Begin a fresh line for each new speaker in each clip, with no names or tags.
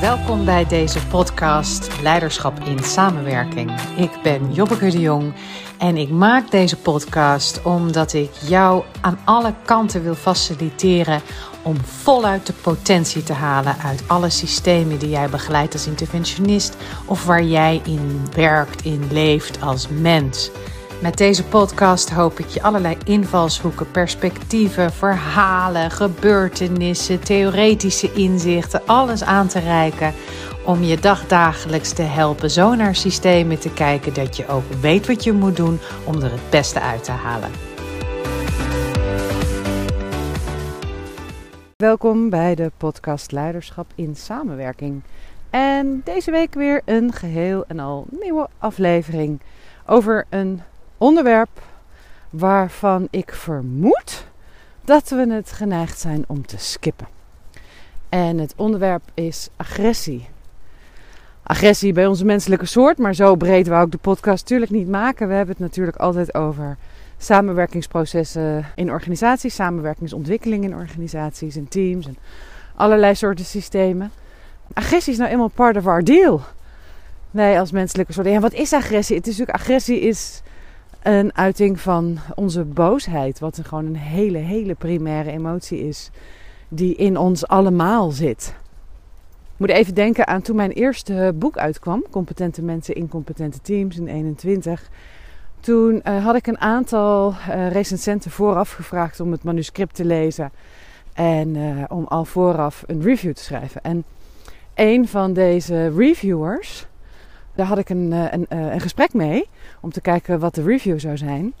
Welkom bij deze podcast Leiderschap in Samenwerking. Ik ben Jobbeke de Jong en ik maak deze podcast omdat ik jou aan alle kanten wil faciliteren om voluit de potentie te halen uit alle systemen die jij begeleidt als interventionist of waar jij in werkt, in leeft als mens. Met deze podcast hoop ik je allerlei invalshoeken, perspectieven, verhalen, gebeurtenissen, theoretische inzichten, alles aan te reiken om je dagdagelijks te helpen zo naar systemen te kijken dat je ook weet wat je moet doen om er het beste uit te halen. Welkom bij de podcast Leiderschap in Samenwerking. En deze week weer een geheel en al nieuwe aflevering over een onderwerp waarvan ik vermoed dat we het geneigd zijn om te skippen. En het onderwerp is agressie. Agressie bij onze menselijke soort, maar zo breed wou ik de podcast natuurlijk niet maken. We hebben het natuurlijk altijd over samenwerkingsprocessen in organisaties, samenwerkingsontwikkeling in organisaties en teams en allerlei soorten systemen. Agressie is nou eenmaal part of our deal. Wij als menselijke soort. En wat is agressie? Het is natuurlijk agressie is een uiting van onze boosheid. Wat gewoon een hele, hele primaire emotie is. Die in ons allemaal zit. Ik moet even denken aan toen mijn eerste boek uitkwam. Competente mensen, incompetente teams in 21. Toen uh, had ik een aantal uh, recensenten vooraf gevraagd om het manuscript te lezen. En uh, om al vooraf een review te schrijven. En een van deze reviewers daar had ik een, eh, een, eh, een gesprek mee om te kijken wat de review zou zijn.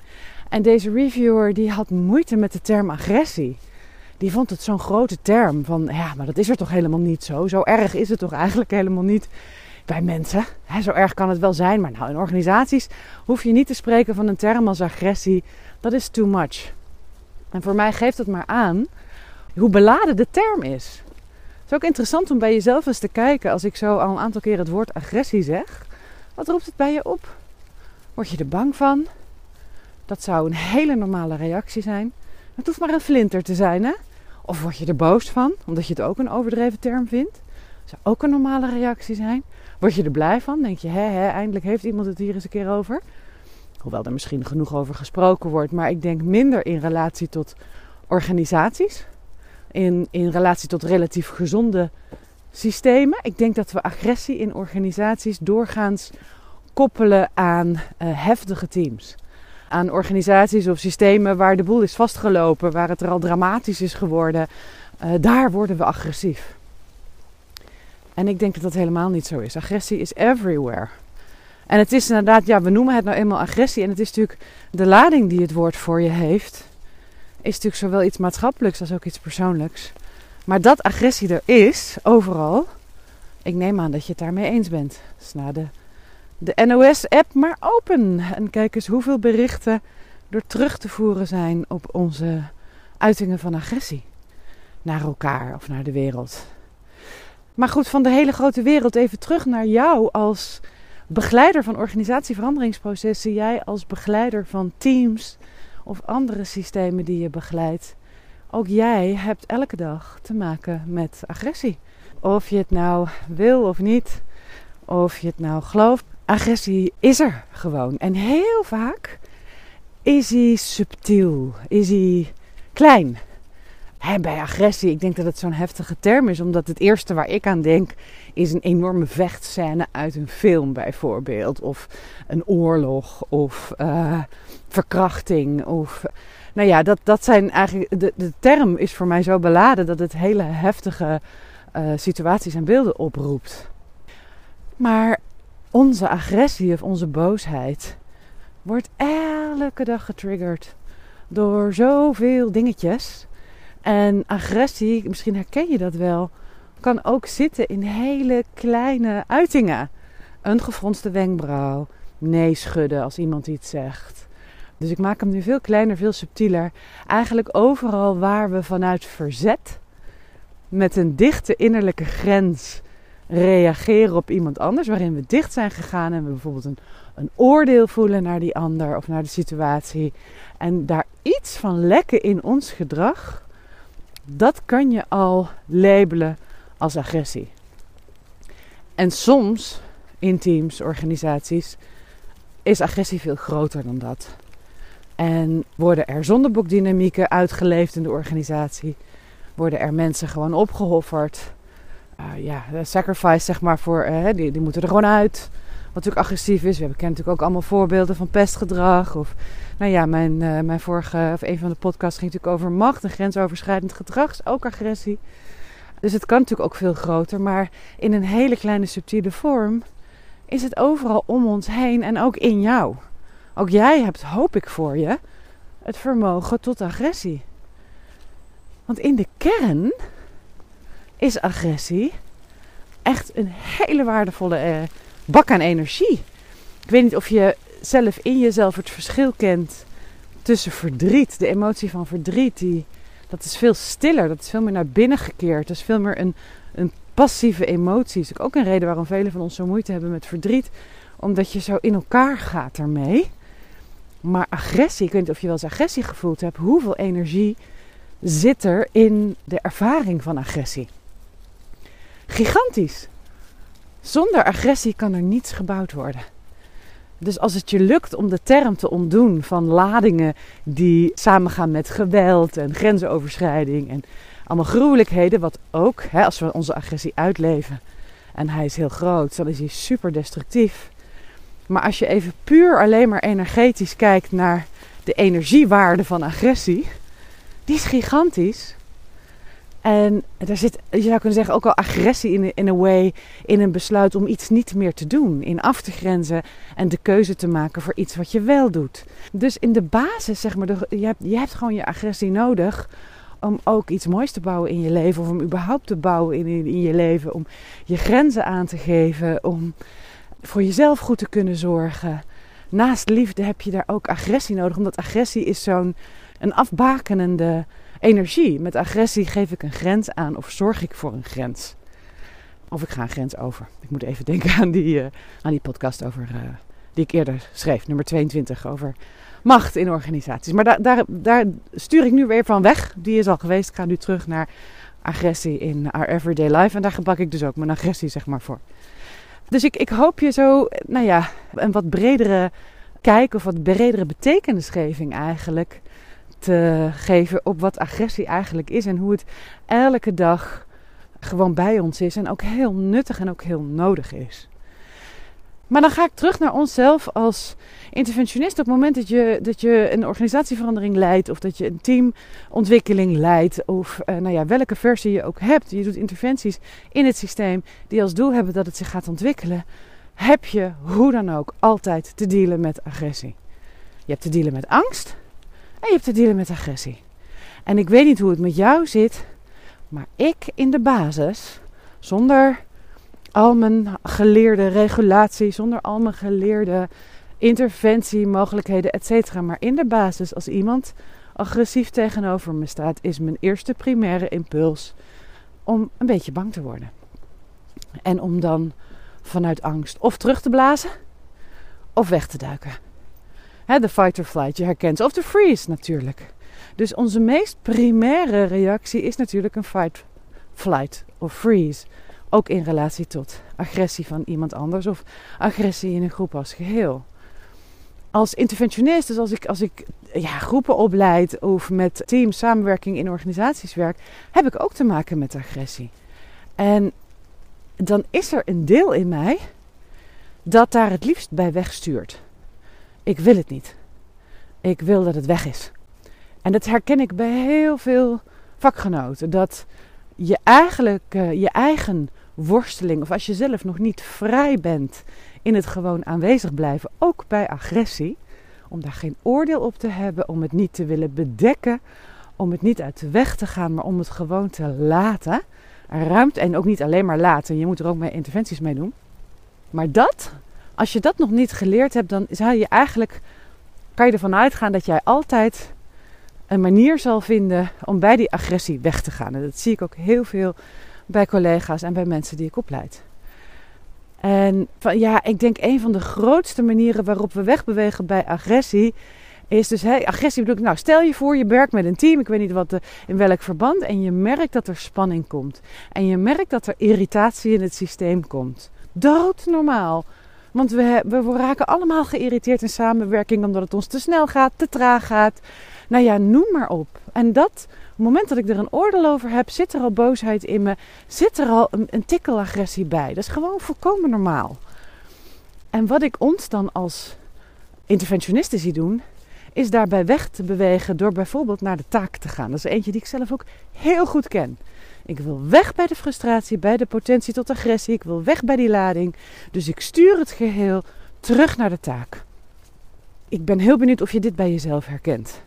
En deze reviewer die had moeite met de term agressie. Die vond het zo'n grote term van ja, maar dat is er toch helemaal niet zo. Zo erg is het toch eigenlijk helemaal niet bij mensen. zo erg kan het wel zijn, maar nou in organisaties hoef je niet te spreken van een term als agressie. Dat is too much. En voor mij geeft het maar aan hoe beladen de term is. Het is ook interessant om bij jezelf eens te kijken als ik zo al een aantal keer het woord agressie zeg. Wat roept het bij je op? Word je er bang van? Dat zou een hele normale reactie zijn. Het hoeft maar een flinter te zijn, hè? Of word je er boos van, omdat je het ook een overdreven term vindt? Dat zou ook een normale reactie zijn. Word je er blij van? Denk je, hè, eindelijk heeft iemand het hier eens een keer over? Hoewel er misschien genoeg over gesproken wordt, maar ik denk minder in relatie tot organisaties. In, in relatie tot relatief gezonde systemen. Ik denk dat we agressie in organisaties doorgaans koppelen aan uh, heftige teams. Aan organisaties of systemen waar de boel is vastgelopen, waar het er al dramatisch is geworden. Uh, daar worden we agressief. En ik denk dat dat helemaal niet zo is. Agressie is everywhere. En het is inderdaad, ja, we noemen het nou eenmaal agressie. En het is natuurlijk de lading die het woord voor je heeft. Is natuurlijk zowel iets maatschappelijks als ook iets persoonlijks. Maar dat agressie er is, overal, ik neem aan dat je het daarmee eens bent. Na de, de NOS-app maar open. En kijk eens hoeveel berichten er terug te voeren zijn op onze uitingen van agressie. Naar elkaar of naar de wereld. Maar goed, van de hele grote wereld even terug naar jou als begeleider van organisatieveranderingsprocessen. Jij als begeleider van teams of andere systemen die je begeleidt. Ook jij hebt elke dag te maken met agressie. Of je het nou wil of niet, of je het nou gelooft, agressie is er gewoon. En heel vaak is hij subtiel, is hij klein. bij agressie, ik denk dat het zo'n heftige term is, omdat het eerste waar ik aan denk is een enorme vechtscène uit een film bijvoorbeeld. Of een oorlog, of uh, verkrachting, of nou ja, dat, dat zijn eigenlijk. De, de term is voor mij zo beladen dat het hele heftige uh, situaties en beelden oproept. Maar onze agressie of onze boosheid wordt elke dag getriggerd door zoveel dingetjes. En agressie, misschien herken je dat wel, kan ook zitten in hele kleine uitingen. Een gefronste wenkbrauw, nee schudden als iemand iets zegt. Dus ik maak hem nu veel kleiner, veel subtieler. Eigenlijk overal waar we vanuit verzet met een dichte innerlijke grens reageren op iemand anders, waarin we dicht zijn gegaan en we bijvoorbeeld een, een oordeel voelen naar die ander of naar de situatie en daar iets van lekken in ons gedrag, dat kan je al labelen als agressie. En soms in teams, organisaties, is agressie veel groter dan dat. En worden er zondeboekdynamieken uitgeleefd in de organisatie? Worden er mensen gewoon opgehofferd? Uh, ja, de sacrifice zeg maar voor, uh, die, die moeten er gewoon uit. Wat natuurlijk agressief is. We kennen natuurlijk ook allemaal voorbeelden van pestgedrag. Of, nou ja, mijn, mijn vorige, of een van de podcasts ging natuurlijk over macht en grensoverschrijdend gedrag. Ook agressie. Dus het kan natuurlijk ook veel groter. Maar in een hele kleine subtiele vorm is het overal om ons heen en ook in jou. Ook jij hebt, hoop ik voor je, het vermogen tot agressie. Want in de kern is agressie echt een hele waardevolle eh, bak aan energie. Ik weet niet of je zelf in jezelf het verschil kent tussen verdriet, de emotie van verdriet, die, dat is veel stiller, dat is veel meer naar binnen gekeerd, dat is veel meer een, een passieve emotie. Dat is ook een reden waarom velen van ons zo moeite hebben met verdriet, omdat je zo in elkaar gaat ermee. Maar agressie, ik weet niet of je wel eens agressie gevoeld hebt, hoeveel energie zit er in de ervaring van agressie? Gigantisch. Zonder agressie kan er niets gebouwd worden. Dus als het je lukt om de term te ontdoen van ladingen die samengaan met geweld en grensoverschrijding en allemaal gruwelijkheden, wat ook, hè, als we onze agressie uitleven en hij is heel groot, dan is hij super destructief. Maar als je even puur alleen maar energetisch kijkt naar de energiewaarde van agressie, die is gigantisch. En er zit, je zou kunnen zeggen, ook al agressie in, in a way, in een besluit om iets niet meer te doen. In af te grenzen en de keuze te maken voor iets wat je wel doet. Dus in de basis, zeg maar, je, hebt, je hebt gewoon je agressie nodig om ook iets moois te bouwen in je leven. Of om überhaupt te bouwen in, in je leven. Om je grenzen aan te geven. Om voor jezelf goed te kunnen zorgen. Naast liefde heb je daar ook agressie nodig. Omdat agressie is zo'n een afbakenende energie. Met agressie geef ik een grens aan of zorg ik voor een grens. Of ik ga een grens over. Ik moet even denken aan die, uh, aan die podcast over, uh, die ik eerder schreef, nummer 22, over macht in organisaties. Maar daar, daar, daar stuur ik nu weer van weg. Die is al geweest. Ik ga nu terug naar agressie in our everyday life. En daar gebruik ik dus ook mijn agressie zeg maar voor. Dus ik, ik hoop je zo, nou ja, een wat bredere kijk of wat bredere betekenisgeving eigenlijk te geven op wat agressie eigenlijk is en hoe het elke dag gewoon bij ons is en ook heel nuttig en ook heel nodig is. Maar dan ga ik terug naar onszelf als interventionist. Op het moment dat je, dat je een organisatieverandering leidt, of dat je een teamontwikkeling leidt, of uh, nou ja, welke versie je ook hebt, je doet interventies in het systeem die als doel hebben dat het zich gaat ontwikkelen, heb je hoe dan ook altijd te dealen met agressie. Je hebt te dealen met angst, en je hebt te dealen met agressie. En ik weet niet hoe het met jou zit, maar ik in de basis, zonder al mijn geleerde regulatie, zonder al mijn geleerde interventiemogelijkheden, etc. Maar in de basis, als iemand agressief tegenover me staat, is mijn eerste primaire impuls om een beetje bang te worden. En om dan vanuit angst of terug te blazen of weg te duiken de fight or flight, je herkent. Of de freeze natuurlijk. Dus onze meest primaire reactie is natuurlijk een fight, flight of freeze. Ook in relatie tot agressie van iemand anders of agressie in een groep als geheel. Als interventionist, dus als ik, als ik ja, groepen opleid of met teams, samenwerking in organisaties werk, heb ik ook te maken met agressie. En dan is er een deel in mij dat daar het liefst bij wegstuurt. Ik wil het niet. Ik wil dat het weg is. En dat herken ik bij heel veel vakgenoten. Dat je eigenlijk uh, je eigen worsteling, of als je zelf nog niet vrij bent in het gewoon aanwezig blijven, ook bij agressie, om daar geen oordeel op te hebben, om het niet te willen bedekken, om het niet uit de weg te gaan, maar om het gewoon te laten. Ruimte en ook niet alleen maar laten, je moet er ook mee interventies mee doen. Maar dat, als je dat nog niet geleerd hebt, dan zou je eigenlijk, kan je ervan uitgaan dat jij altijd een manier zal vinden om bij die agressie weg te gaan. En dat zie ik ook heel veel bij collega's en bij mensen die ik opleid. En van, ja, ik denk een van de grootste manieren waarop we wegbewegen bij agressie is dus hey, agressie bedoel ik, nou stel je voor je werkt met een team, ik weet niet wat de, in welk verband, en je merkt dat er spanning komt. En je merkt dat er irritatie in het systeem komt doodnormaal. Want we, we raken allemaal geïrriteerd in samenwerking omdat het ons te snel gaat, te traag gaat. Nou ja, noem maar op. En dat, het moment dat ik er een oordeel over heb, zit er al boosheid in me, zit er al een, een tikkel agressie bij. Dat is gewoon volkomen normaal. En wat ik ons dan als interventionisten zie doen, is daarbij weg te bewegen door bijvoorbeeld naar de taak te gaan. Dat is eentje die ik zelf ook heel goed ken. Ik wil weg bij de frustratie, bij de potentie tot agressie. Ik wil weg bij die lading. Dus ik stuur het geheel terug naar de taak. Ik ben heel benieuwd of je dit bij jezelf herkent.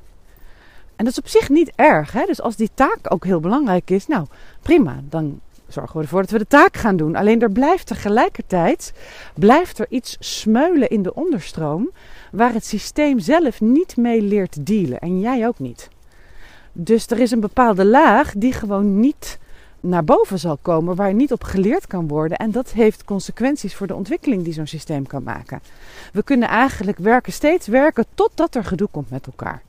En dat is op zich niet erg. Hè? Dus als die taak ook heel belangrijk is, nou prima, dan zorgen we ervoor dat we de taak gaan doen. Alleen er blijft tegelijkertijd blijft er iets smeulen in de onderstroom waar het systeem zelf niet mee leert dealen en jij ook niet. Dus er is een bepaalde laag die gewoon niet naar boven zal komen, waar niet op geleerd kan worden. En dat heeft consequenties voor de ontwikkeling die zo'n systeem kan maken. We kunnen eigenlijk werken, steeds werken totdat er gedoe komt met elkaar.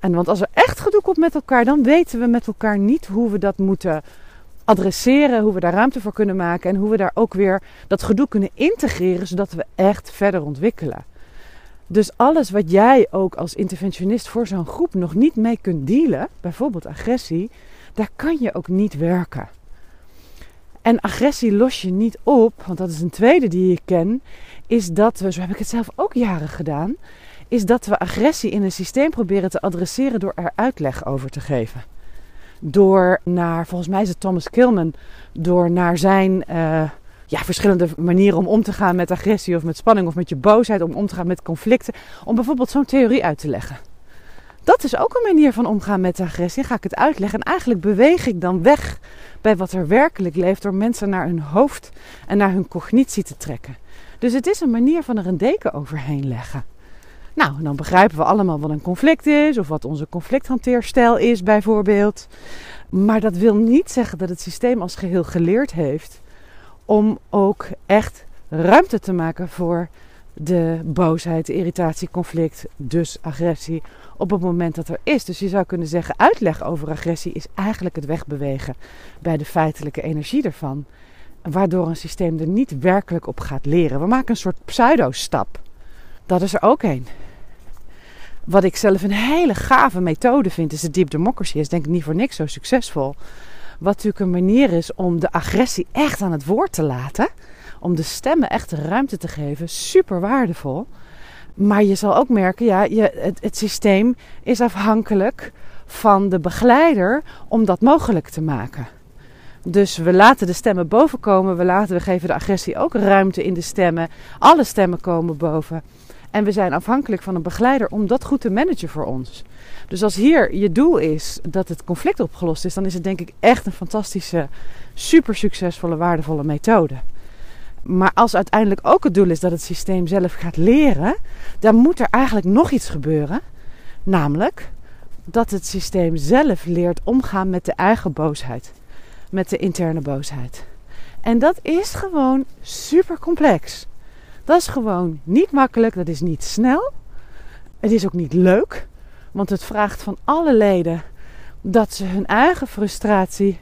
En want als er echt gedoe komt met elkaar, dan weten we met elkaar niet hoe we dat moeten adresseren, hoe we daar ruimte voor kunnen maken en hoe we daar ook weer dat gedoe kunnen integreren, zodat we echt verder ontwikkelen. Dus alles wat jij ook als interventionist voor zo'n groep nog niet mee kunt dealen, bijvoorbeeld agressie, daar kan je ook niet werken. En agressie los je niet op, want dat is een tweede die ik ken, is dat we, zo heb ik het zelf ook jaren gedaan, is dat we agressie in een systeem proberen te adresseren door er uitleg over te geven. Door naar, volgens mij is het Thomas Kilman, door naar zijn uh, ja, verschillende manieren om om te gaan met agressie of met spanning of met je boosheid, om om te gaan met conflicten, om bijvoorbeeld zo'n theorie uit te leggen. Dat is ook een manier van omgaan met agressie. ga ik het uitleggen. En eigenlijk beweeg ik dan weg bij wat er werkelijk leeft door mensen naar hun hoofd en naar hun cognitie te trekken. Dus het is een manier van er een deken overheen leggen. Nou, dan begrijpen we allemaal wat een conflict is of wat onze conflicthanteerstijl is bijvoorbeeld. Maar dat wil niet zeggen dat het systeem als geheel geleerd heeft om ook echt ruimte te maken voor de boosheid, de irritatie, conflict, dus agressie op het moment dat er is. Dus je zou kunnen zeggen, uitleg over agressie is eigenlijk het wegbewegen bij de feitelijke energie ervan. Waardoor een systeem er niet werkelijk op gaat leren. We maken een soort pseudo-stap. Dat is er ook een. Wat ik zelf een hele gave methode vind, is de Deep Democracy. Is denk ik niet voor niks zo succesvol. Wat natuurlijk een manier is om de agressie echt aan het woord te laten. Om de stemmen echt ruimte te geven. Super waardevol. Maar je zal ook merken, ja, je, het, het systeem is afhankelijk van de begeleider om dat mogelijk te maken. Dus we laten de stemmen boven komen. We, laten, we geven de agressie ook ruimte in de stemmen. Alle stemmen komen boven. En we zijn afhankelijk van een begeleider om dat goed te managen voor ons. Dus als hier je doel is dat het conflict opgelost is, dan is het denk ik echt een fantastische, super succesvolle, waardevolle methode. Maar als uiteindelijk ook het doel is dat het systeem zelf gaat leren, dan moet er eigenlijk nog iets gebeuren. Namelijk dat het systeem zelf leert omgaan met de eigen boosheid, met de interne boosheid. En dat is gewoon super complex. Dat is gewoon niet makkelijk, dat is niet snel. Het is ook niet leuk, want het vraagt van alle leden dat ze hun eigen frustratie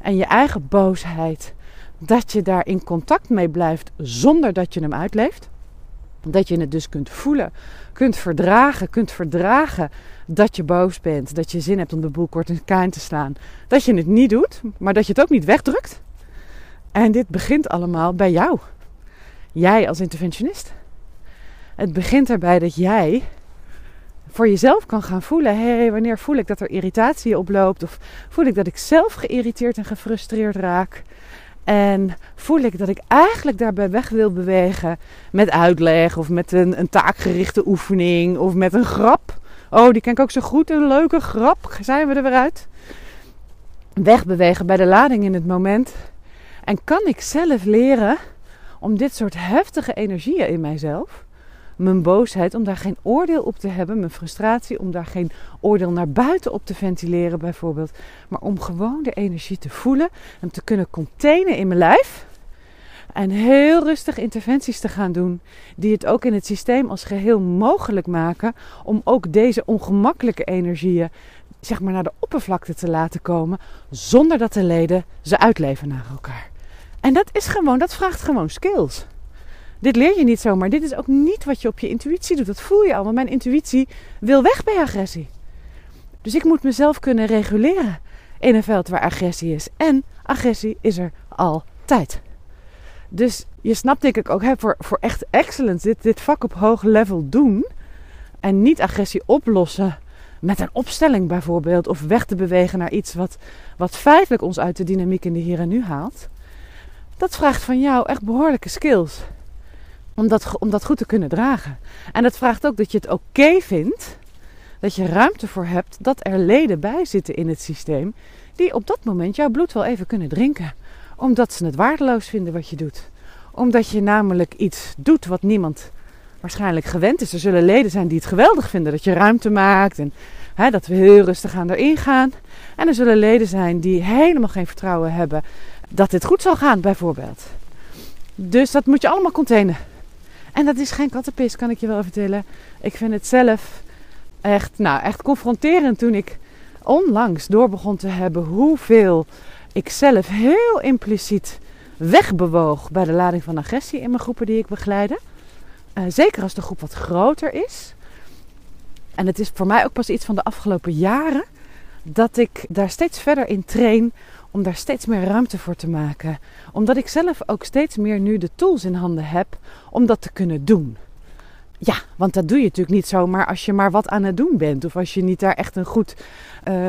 en je eigen boosheid, dat je daar in contact mee blijft zonder dat je hem uitleeft. Dat je het dus kunt voelen, kunt verdragen, kunt verdragen dat je boos bent, dat je zin hebt om de boel kort in kaart te slaan. Dat je het niet doet, maar dat je het ook niet wegdrukt. En dit begint allemaal bij jou. Jij als interventionist. Het begint erbij dat jij voor jezelf kan gaan voelen: hé, hey, wanneer voel ik dat er irritatie oploopt? Of voel ik dat ik zelf geïrriteerd en gefrustreerd raak? En voel ik dat ik eigenlijk daarbij weg wil bewegen met uitleg of met een, een taakgerichte oefening of met een grap? Oh, die ken ik ook zo goed. Een leuke grap. Zijn we er weer uit? Wegbewegen bij de lading in het moment. En kan ik zelf leren om dit soort heftige energieën in mijzelf, mijn boosheid, om daar geen oordeel op te hebben, mijn frustratie, om daar geen oordeel naar buiten op te ventileren bijvoorbeeld, maar om gewoon de energie te voelen en te kunnen containen in mijn lijf. En heel rustig interventies te gaan doen, die het ook in het systeem als geheel mogelijk maken om ook deze ongemakkelijke energieën zeg maar naar de oppervlakte te laten komen, zonder dat de leden ze uitleven naar elkaar. En dat is gewoon, dat vraagt gewoon skills. Dit leer je niet zomaar. Dit is ook niet wat je op je intuïtie doet. Dat voel je al. Want mijn intuïtie wil weg bij agressie. Dus ik moet mezelf kunnen reguleren in een veld waar agressie is. En agressie is er altijd. Dus je snapt denk ik ook, hè, voor, voor echt excellence, dit, dit vak op hoog level doen. En niet agressie oplossen met een opstelling bijvoorbeeld. Of weg te bewegen naar iets wat, wat feitelijk ons uit de dynamiek in de hier en nu haalt. Dat vraagt van jou echt behoorlijke skills. Om dat, om dat goed te kunnen dragen. En dat vraagt ook dat je het oké vindt. Dat je ruimte voor hebt dat er leden bij zitten in het systeem. Die op dat moment jouw bloed wel even kunnen drinken. Omdat ze het waardeloos vinden wat je doet. Omdat je namelijk iets doet wat niemand waarschijnlijk gewend is. Er zullen leden zijn die het geweldig vinden dat je ruimte maakt. En hè, dat we heel rustig aan erin gaan. En er zullen leden zijn die helemaal geen vertrouwen hebben dat dit goed zal gaan, bijvoorbeeld. Dus dat moet je allemaal containen. En dat is geen kattenpis, kan ik je wel vertellen. Ik vind het zelf echt, nou, echt confronterend toen ik onlangs door begon te hebben hoeveel ik zelf heel impliciet wegbewoog bij de lading van agressie in mijn groepen die ik begeleide. Uh, zeker als de groep wat groter is. En het is voor mij ook pas iets van de afgelopen jaren dat ik daar steeds verder in train om daar steeds meer ruimte voor te maken. Omdat ik zelf ook steeds meer nu de tools in handen heb om dat te kunnen doen. Ja, want dat doe je natuurlijk niet zomaar als je maar wat aan het doen bent. Of als je niet daar echt een goed uh,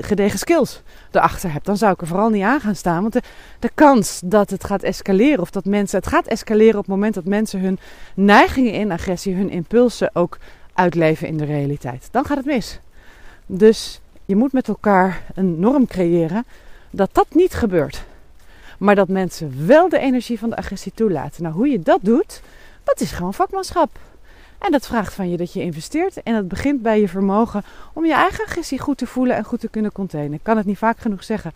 gedegen skills erachter hebt. Dan zou ik er vooral niet aan gaan staan. Want de, de kans dat het gaat escaleren. Of dat mensen. Het gaat escaleren op het moment dat mensen hun neigingen in agressie, hun impulsen ook uitleven in de realiteit. Dan gaat het mis. Dus je moet met elkaar een norm creëren dat dat niet gebeurt. Maar dat mensen wel de energie van de agressie toelaten. Nou, hoe je dat doet, dat is gewoon vakmanschap. En dat vraagt van je dat je investeert. En dat begint bij je vermogen om je eigen agressie goed te voelen en goed te kunnen containen. Ik kan het niet vaak genoeg zeggen.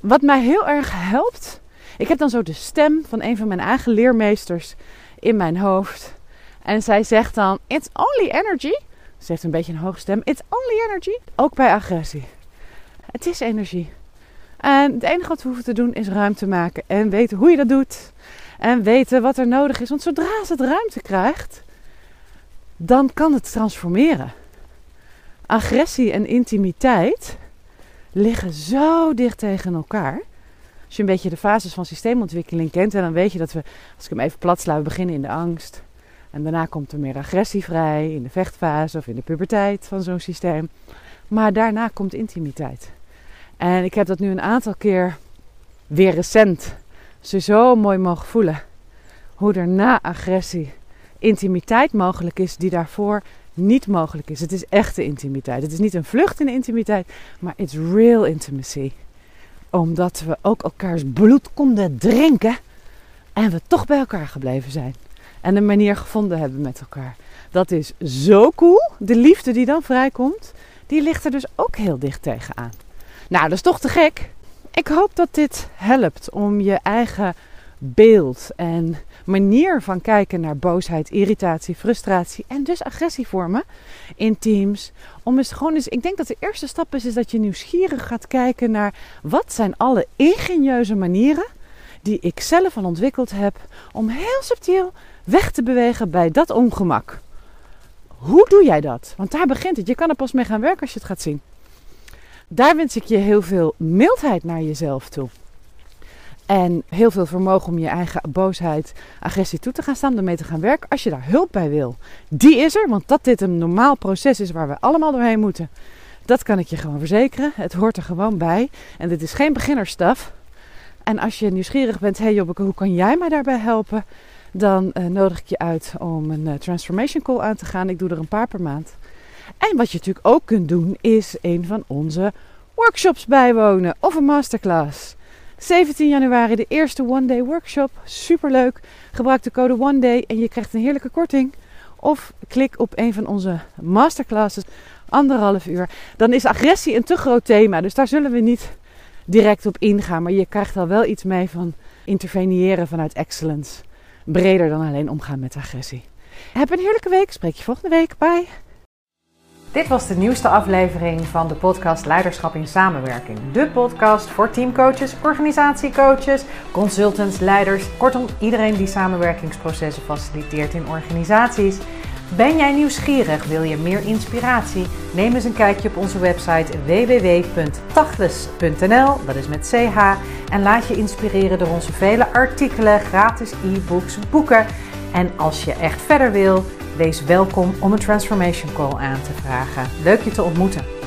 Wat mij heel erg helpt. Ik heb dan zo de stem van een van mijn eigen leermeesters in mijn hoofd. En zij zegt dan: It's only energy. Ze heeft een beetje een hoge stem. It's only energy. Ook bij agressie. Het is energie. En het enige wat we hoeven te doen is ruimte maken en weten hoe je dat doet. En weten wat er nodig is. Want zodra ze het ruimte krijgt, dan kan het transformeren. Agressie en intimiteit liggen zo dicht tegen elkaar. Als je een beetje de fases van systeemontwikkeling kent, en dan weet je dat we, als ik hem even plat sla, we beginnen in de angst. En daarna komt er meer agressie vrij in de vechtfase of in de puberteit van zo'n systeem. Maar daarna komt intimiteit. En ik heb dat nu een aantal keer weer recent ze zo mooi mogen voelen. Hoe er na agressie intimiteit mogelijk is die daarvoor niet mogelijk is. Het is echte intimiteit. Het is niet een vlucht in de intimiteit, maar it's real intimacy. Omdat we ook elkaars bloed konden drinken en we toch bij elkaar gebleven zijn. En een manier gevonden hebben met elkaar. Dat is zo cool. De liefde die dan vrijkomt, die ligt er dus ook heel dicht tegenaan. Nou, dat is toch te gek. Ik hoop dat dit helpt om je eigen beeld en manier van kijken naar boosheid, irritatie, frustratie en dus agressievormen in teams. Om eens gewoon eens, ik denk dat de eerste stap is, is dat je nieuwsgierig gaat kijken naar wat zijn alle ingenieuze manieren die ik zelf al ontwikkeld heb om heel subtiel weg te bewegen bij dat ongemak. Hoe doe jij dat? Want daar begint het. Je kan er pas mee gaan werken als je het gaat zien. Daar wens ik je heel veel mildheid naar jezelf toe. En heel veel vermogen om je eigen boosheid, agressie toe te gaan staan, ermee te gaan werken. Als je daar hulp bij wil, die is er. Want dat dit een normaal proces is waar we allemaal doorheen moeten. Dat kan ik je gewoon verzekeren. Het hoort er gewoon bij. En dit is geen beginnerstaf. En als je nieuwsgierig bent, hey Jobbeke, hoe kan jij mij daarbij helpen? Dan uh, nodig ik je uit om een uh, transformation call aan te gaan. Ik doe er een paar per maand. En wat je natuurlijk ook kunt doen, is een van onze workshops bijwonen of een masterclass. 17 januari de eerste One Day Workshop. Superleuk. Gebruik de code One Day en je krijgt een heerlijke korting. Of klik op een van onze masterclasses. Anderhalf uur. Dan is agressie een te groot thema. Dus daar zullen we niet direct op ingaan. Maar je krijgt al wel iets mee van interveneren vanuit excellence. Breder dan alleen omgaan met agressie. Heb een heerlijke week. Spreek je volgende week. Bye. Dit was de nieuwste aflevering van de podcast Leiderschap in Samenwerking. De podcast voor teamcoaches, organisatiecoaches, consultants, leiders, kortom iedereen die samenwerkingsprocessen faciliteert in organisaties. Ben jij nieuwsgierig? Wil je meer inspiratie? Neem eens een kijkje op onze website www.tachles.nl, dat is met ch, en laat je inspireren door onze vele artikelen, gratis e-books, boeken. En als je echt verder wil, wees welkom om een transformation call aan te vragen. Leuk je te ontmoeten.